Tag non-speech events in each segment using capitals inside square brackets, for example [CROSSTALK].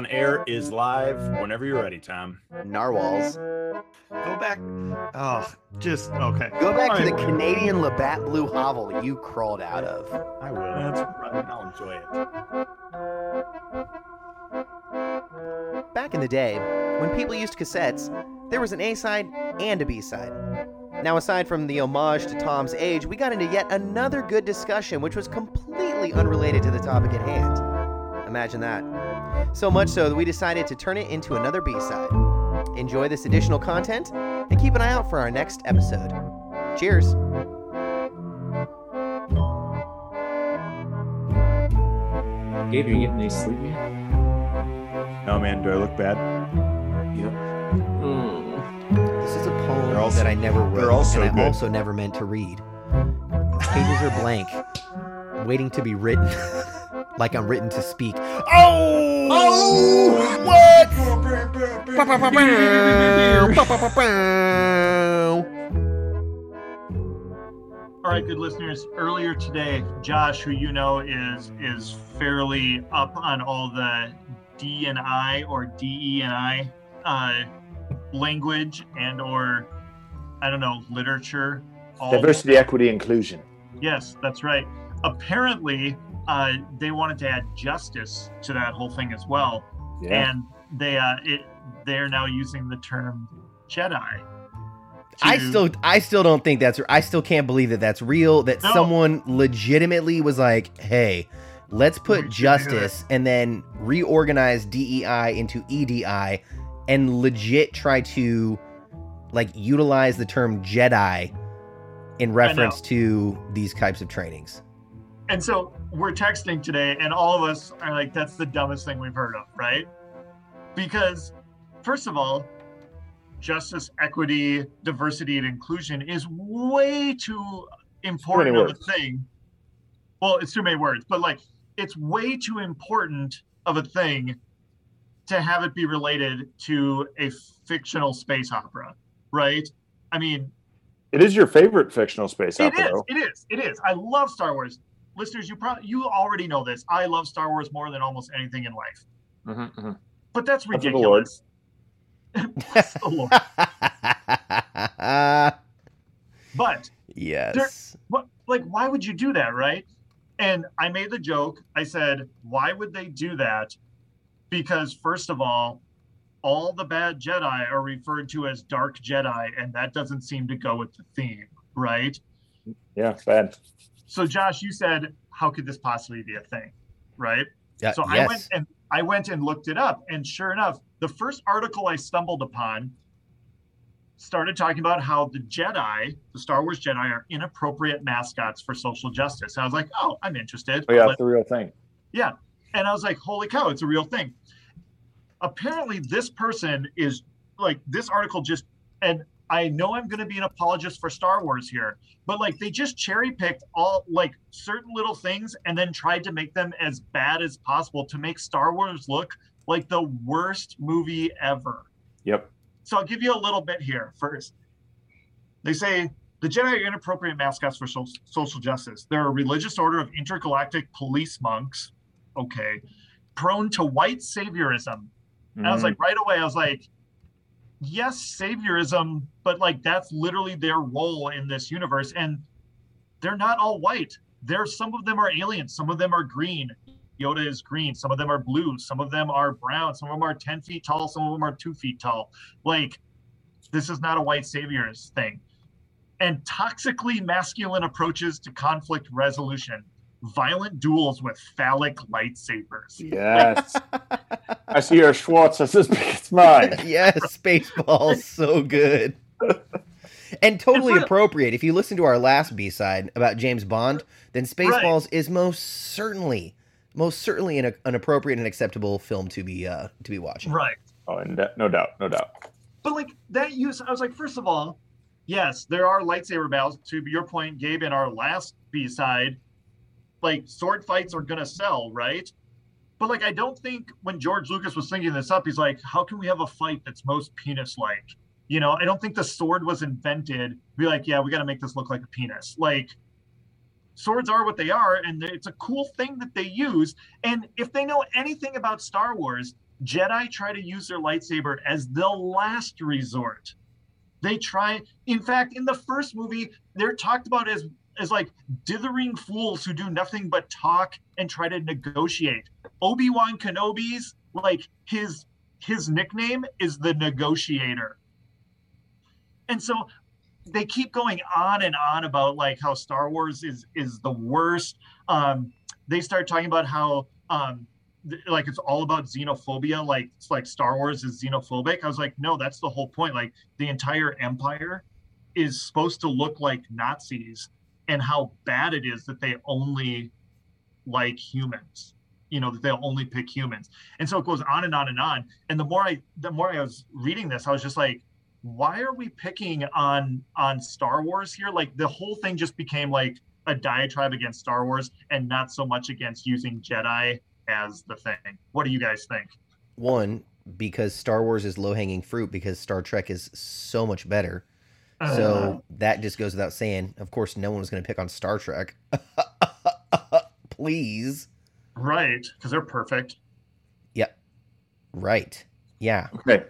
on Air is live whenever you're ready, Tom. Narwhals. Go back. Oh, just okay. Go back to the Canadian Labatt Blue hovel you crawled out of. I will. That's right. I'll enjoy it. Back in the day, when people used cassettes, there was an A side and a B side. Now, aside from the homage to Tom's age, we got into yet another good discussion, which was completely unrelated to the topic at hand. Imagine that. So much so that we decided to turn it into another B side. Enjoy this additional content and keep an eye out for our next episode. Cheers. Gabe, are you getting any sleep yet? No, man, do I look bad? Yep. Hmm. This is a poem also- that I never wrote, also and I good. also never meant to read. Pages are blank, waiting to be written, [LAUGHS] like I'm written to speak. Oh! What? All right, good listeners. Earlier today, Josh, who you know is is fairly up on all the D and I or DE and I uh, language and or I don't know literature. All Diversity, equity, inclusion. Yes, that's right. Apparently, uh, they wanted to add justice to that whole thing as well, Yeah. and they uh, it they're now using the term Jedi. I still, I still don't think that's. I still can't believe that that's real. That No. someone legitimately was like, "Hey, let's put justice and then reorganize DEI into EDI, and legit try to like utilize the term Jedi in reference to these types of trainings." And so we're texting today, and all of us are like, that's the dumbest thing we've heard of, right? Because, first of all, justice, equity, diversity, and inclusion is way too important of a thing. Well, it's too many words, but like, it's way too important of a thing to have it be related to a fictional space opera, right? I mean, It is your favorite fictional space it opera, is. though. It is. It is. I love Star Wars. Listeners, you probably you already know this. I love Star Wars more than almost anything in life. Mhm, mhm. But that's [LAUGHS] Bless the Lord. ridiculous. Bless the Lord. But yes. what like why would you do that, right? And I made the joke. I said, why would they do that? Because first of all, all the bad Jedi are referred to as dark Jedi, and that doesn't seem to go with the theme, right? Yeah, bad. So Josh, you said, how could this possibly be a thing? Right? Yeah, So I went and I went and looked it up, and sure enough, the first article I stumbled upon started talking about how the Jedi, the Star Wars Jedi, are inappropriate mascots for social justice. I was like, oh, I'm interested. Oh, yeah, Let- it's the real thing. yeah. And I was like, holy cow, it's a real thing. Apparently, this person is like, this article just, and I know I'm going to be an apologist for Star Wars here, but like, they just cherry picked all like certain little things and then tried to make them as bad as possible to make Star Wars look like the worst movie ever. Yep. So I'll give you a little bit here first. They say the Jedi are inappropriate mascots for so- social justice. They're a religious order of intergalactic police monks, okay, prone to white saviorism. And I was Mhm. like, right away, I was like, yes, saviorism, but like that's literally their role in this universe. And they're not all white. There, some of them are aliens, some of them are green. Yoda is green, some of them are blue, some of them are brown, some of them are 10 feet tall, some of them are two feet tall. Like, this is not a white saviors thing. And toxically masculine approaches to conflict resolution, violent duels with phallic lightsabers. Yes. [LAUGHS] I see your Schwartz as as big as mine. [LAUGHS] yes, Spaceballs, so good. And totally real. appropriate. If you listen to our last B side about James Bond, then Spaceballs is most certainly, most certainly an, an appropriate and acceptable film to be uh, to be watching. Right. Oh, and that- no doubt, no doubt. But like that use, I was like, first of all, yes, there are lightsaber battles. To your point, Gabe, in our last B side, like sword fights are gonna sell, right? But like, I don't think when George Lucas was thinking this up, he's like, how can we have a fight that's most penis-like? You know, I don't think the sword was invented. Be like, yeah, we got to make this look like a penis. Like, swords are what they are, and it's a cool thing that they use. And if they know anything about Star Wars, Jedi try to use their lightsaber as the last resort. They try, in fact, in the first movie, they're talked about as as like dithering fools who do nothing but talk and try to negotiate. Obi-Wan Kenobi's like his his nickname is the negotiator. And so they keep going on and on about like how Star Wars is is the worst. Um, they start talking about how um, like it's all about xenophobia. Like it's like Star Wars is xenophobic. I was like, no, that's the whole point. Like the entire empire is supposed to look like Nazis, and how bad it is that they only like humans. You know that they'll only pick humans, and so it goes on and on and on. And the more I the more I was reading this, I was just like, why are we picking on on Star Wars here? Like the whole thing just became like a diatribe against Star Wars and not so much against using Jedi as the thing. What do you guys think? One, because Star Wars is low hanging fruit because Star Trek is so much better. So that just goes without saying. Of course, no one was going to pick on Star Trek. [LAUGHS] Please. Right, because they're perfect. Yep. Right. Yeah. Okay.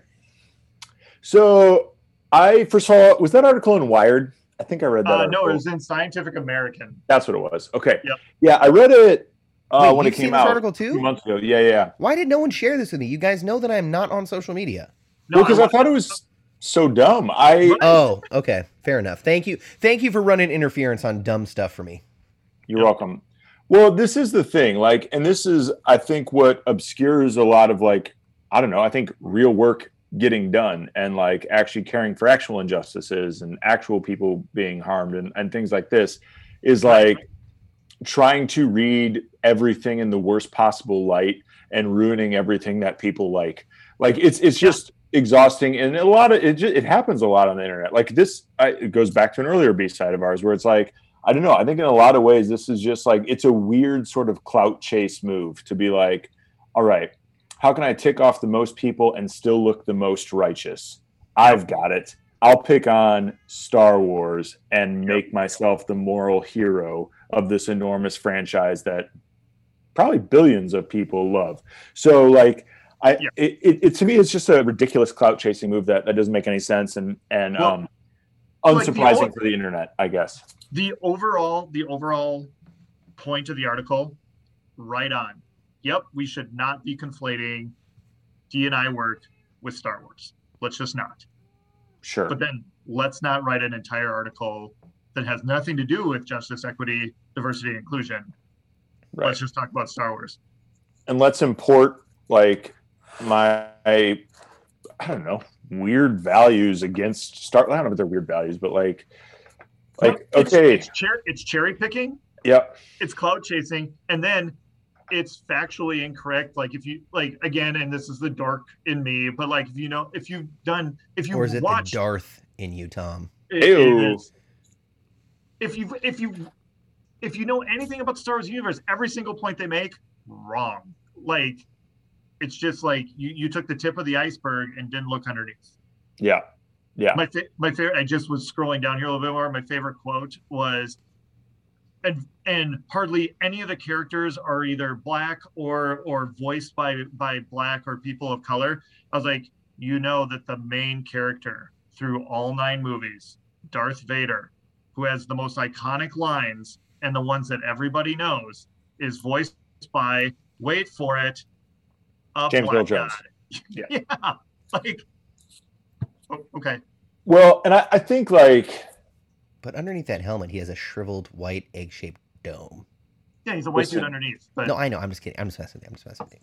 So I first saw was that article in Wired? I think I read that. Uh, no, it was in Scientific American. That's what it was. Okay. Yep. Yeah, I read it uh, Wait, when it you've seen came this out article a few too? months ago. Yeah, yeah. Why did no one share this with me? You guys know that I am not on social media. No, well, because I, thought it was so dumb. I Oh, okay. Fair enough. Thank you. Thank you for running interference on dumb stuff for me. You're welcome. Well, this is the thing, like, and this is, I think, what obscures a lot of like, I don't know, I think real work getting done and like actually caring for actual injustices and actual people being harmed and, and things like this is like trying to read everything in the worst possible light and ruining everything that people like. Like it's it's just exhausting and a lot of it just, it happens a lot on the internet. Like this I, it goes back to an earlier B side of ours where it's like I don't know. I think in a lot of ways, this is just like it's a weird sort of clout chase move to be like, all right, how can I tick off the most people and still look the most righteous? I've got it. I'll pick on Star Wars and make myself the moral hero of this enormous franchise that probably billions of people love. So, like, I Yeah. it, it, it to me, it's just a ridiculous clout chasing move that that doesn't make any sense and and Well, um, like the unsurprising for the internet, I guess. the overall the overall point of the article right on yep we should not be conflating d&i work with star wars let's just not Sure. but then let's not write an entire article that has nothing to do with justice equity diversity inclusion Right. let's just talk about star wars and let's import like my I don't know weird values against Star. I don't know if they're weird values, but like like It's- okay, it's, cher- it's cherry picking Yeah, it's clout chasing and then it's factually incorrect like if you like again and this is the dark in me but like if you know if you've done if you Or is it watch the Darth in you, Tom? It- it Ew. is. If you if you if you know anything about the Star Wars universe, every single point they make wrong. Like it's just like you you took the tip of the iceberg and didn't look underneath. yeah, yeah, My fa- my favorite. I just was scrolling down here a little bit more. My favorite quote was, and and hardly any of the characters are either black or or voiced by by black or people of color. I was like, you know that the main character through all nine movies, Darth Vader, who has the most iconic lines and the ones that everybody knows, is voiced by wait for it, a James Earl Jones. [LAUGHS] Yeah. yeah, like oh, okay. Well, and I, I think like But underneath that helmet, he has a shriveled white egg-shaped dome. Yeah, he's a white Listen. dude underneath. But No, I know. I'm just kidding. I'm just messing with you. I'm just messing with you.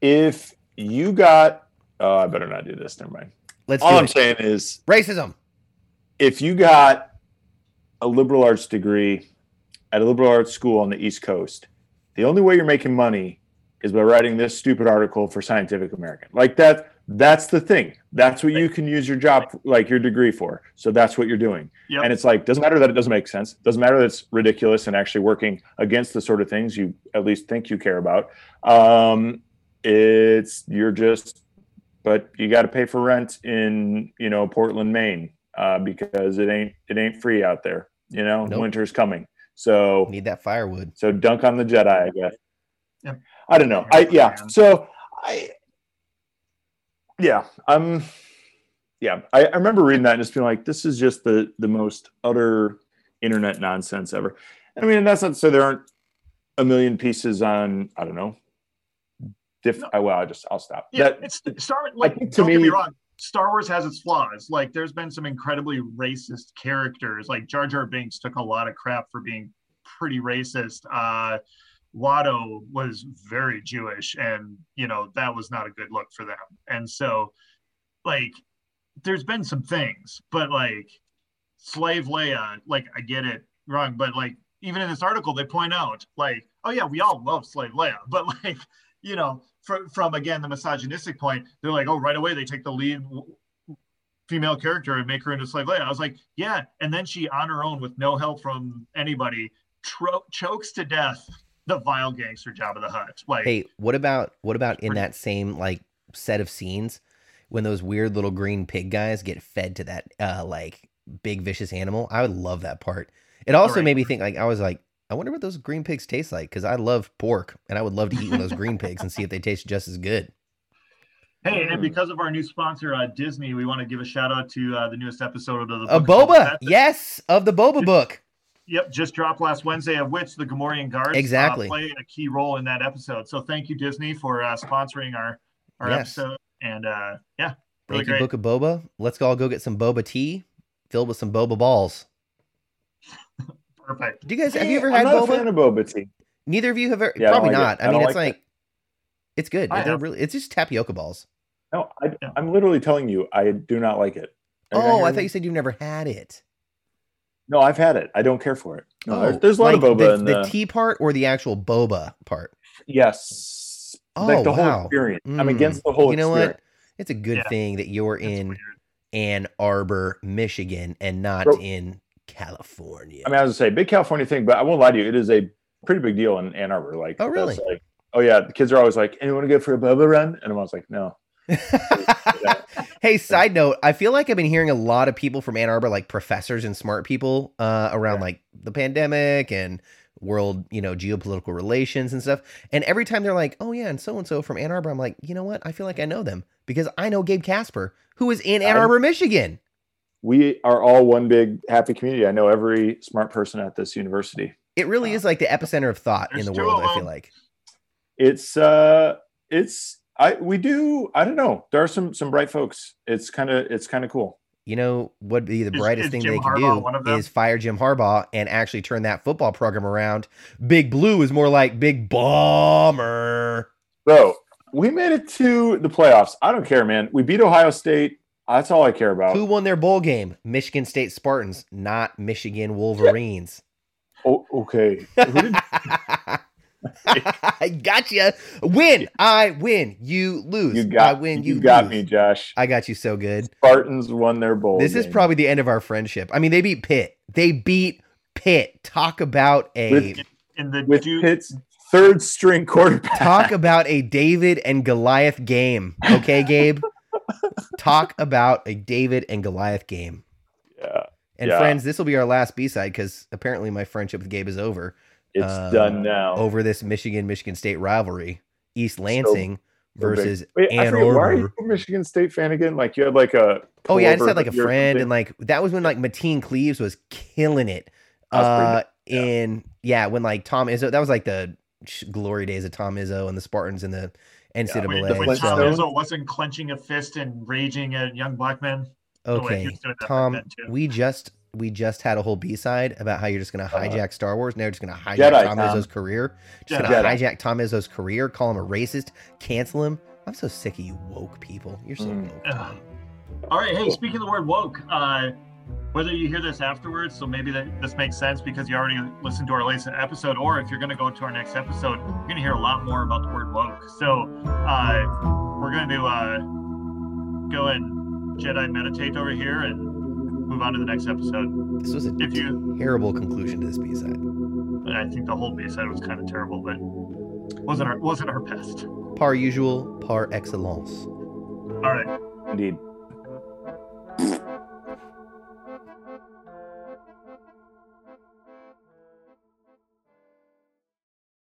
if you got, oh, I better not do this. Never mind. Let's All I'm it. saying is Racism. if you got a liberal arts degree at a liberal arts school on the East Coast, the only way you're making money is by writing this stupid article for Scientific American. Like that, that's the thing. That's what you can use your job, like your degree for. So that's what you're doing. Yep. And it's like, doesn't matter that it doesn't make sense. Doesn't matter that it's ridiculous and actually working against the sort of things you at least think you care about. Um, it's you're just, but you got to pay for rent in you know Portland, Maine, uh, because it ain't it ain't free out there. You know, Nope. winter's coming. So Need that firewood. so dunk on the Jedi, I guess. Yep. I don't know. I yeah. So I yeah, I'm. Yeah, I, I remember reading that and just being like, "This is just the the most utter internet nonsense ever." I mean, and that's not to say there aren't a million pieces on. I don't know. Diff- No. I, well, I just I'll stop. Yeah, That- it's Star. Like, to don't get me me- wrong. Star Wars has its flaws. Like, there's been some incredibly racist characters. Like Jar Jar Binks took a lot of crap for being pretty racist. Uh, Watto was very Jewish, and you know that was not a good look for them. And so, like, there's been some things, but like, Slave Leia, like, I get it wrong, but like, even in this article, they point out, like, oh yeah, we all love Slave Leia, [LAUGHS] but like, you know, from, from again the misogynistic point, they're like, oh, right away they take the lead female character and make her into slave Leia. I was like, yeah, and then she on her own with no help from anybody tro- chokes to death the vile gangster Jabba the Hutt. Like, Hey, what about what about in that same like set of scenes when those weird little green pig guys get fed to that uh like big vicious animal? I would love that part. It also Alright. made me think like I was like, I wonder what those green pigs taste like because I love pork and I would love to eat one of those green pigs and see if they taste just as good. hey, Mm. and because of our new sponsor, uh, Disney, we want to give a shout out to uh, the newest episode of the A Book of boba, Fett. yes, of the boba [LAUGHS] book. Yep, just dropped last Wednesday, of which the Gamorrean guards Exactly. uh, play a key role in that episode. So thank you, Disney, for uh, sponsoring our our Yes. episode. And uh, yeah, really Thank you. Book of Boba. Let's all go get some boba tea filled with some boba balls. Perfect. Do you guys have you ever I'm had not a boba? fan of boba tea. Neither of you have ever. Yeah, I probably like not. it. I, I mean, don't it's like like it's good. I They're have. really, it's just tapioca balls. No, I, I'm literally telling you, I do not like it. Are Oh, I thought me? you said you've never had it. No, I've had it. I don't care for it. No, oh, there's, there's a lot like of boba the, in the the, tea part or the actual boba part. yes, Oh, like the wow. whole experience. I'm Mm. against the whole. You know experience. what? It's a good Yeah. thing that you're It's in weird. Ann Arbor, Michigan, and not Bro- in California. I mean, I was gonna say big California thing, but I won't lie to you, it is a pretty big deal in Ann Arbor. Like, Oh, really? Like, oh yeah, the kids are always like, "Anyone want to go for a boba run?" And I was like, "No." [LAUGHS] hey, side note, I feel like I've been hearing a lot of people from Ann Arbor, like professors and smart people, uh, around like the pandemic and world, you know, geopolitical relations and stuff. And every time they're like, "Oh yeah," and so and so from Ann Arbor, I'm like, you know what? I feel like I know them because I know Gabe Casper, who is in Ann I- Arbor, Michigan. We are all one big happy community. I know every smart person at this university. It really is like the epicenter of thought in the world. I feel like. It's uh, it's I we do I don't know. There are some some bright folks. It's kind of it's kind of cool. You know what? would Be the Is- brightest is thing Jim they can Harbaugh do is fire Jim Harbaugh and actually turn that football program around. Big Blue is more like Big Bomber. Bro, we made it to the playoffs. I don't care, man. We beat Ohio State. That's all I care about. Who won their bowl game? Michigan State Spartans, not Michigan Wolverines. Oh, okay. Who did- [LAUGHS] [LAUGHS] I got you. Win. I win. You lose. you I got win. You, You, got lose. me, Josh. I got you so good. Spartans won their bowl. This is probably the end of our friendship. I mean, they beat Pitt. They beat Pitt. Talk about a With- In the with Duke, Pitt's third string quarterback. talk about a David and Goliath game. Okay, Gabe. [LAUGHS] talk about a David and Goliath game. Yeah, And Yeah. friends, this will be our last B side because apparently my friendship with Gabe is over. It's Uh, done now. over this Michigan Michigan State rivalry. East Lansing So big. versus Wait, Ann forget, why are you a Michigan State fan again? Like you had like a. Oh yeah, I just had like a friend, and like that was when like Mateen Cleaves was killing it. That was Uh, nice, yeah. in yeah, when like Tom Izzo, that was like the glory days of Tom Izzo and the Spartans and the when, NCAA. when Tom Izzo wasn't clenching a fist and raging at young black men. Wait, he okay, was doing that back Tom, we just we just had a whole B side about how you're just gonna Uh, hijack Star Wars. Now you're just gonna hijack Jedi, Tom Tom. Izzo's career. Just Jedi. gonna hijack Tom Izzo's career, call him a racist, cancel him. I'm so sick of you woke people. You're so Mm. woke. All right. Hey, speaking of the word woke, uh, whether you hear this afterwards, so maybe that this makes sense because you already listened to our latest episode, or if you're going to go to our next episode, you're going to hear a lot more about the word woke. So uh, we're going to uh, go and Jedi meditate over here and move on to the next episode. This was a If you, terrible conclusion to this B side. I think the whole B side was kind of terrible, but wasn't our wasn't our best. Par usual, par excellence. All right. Indeed.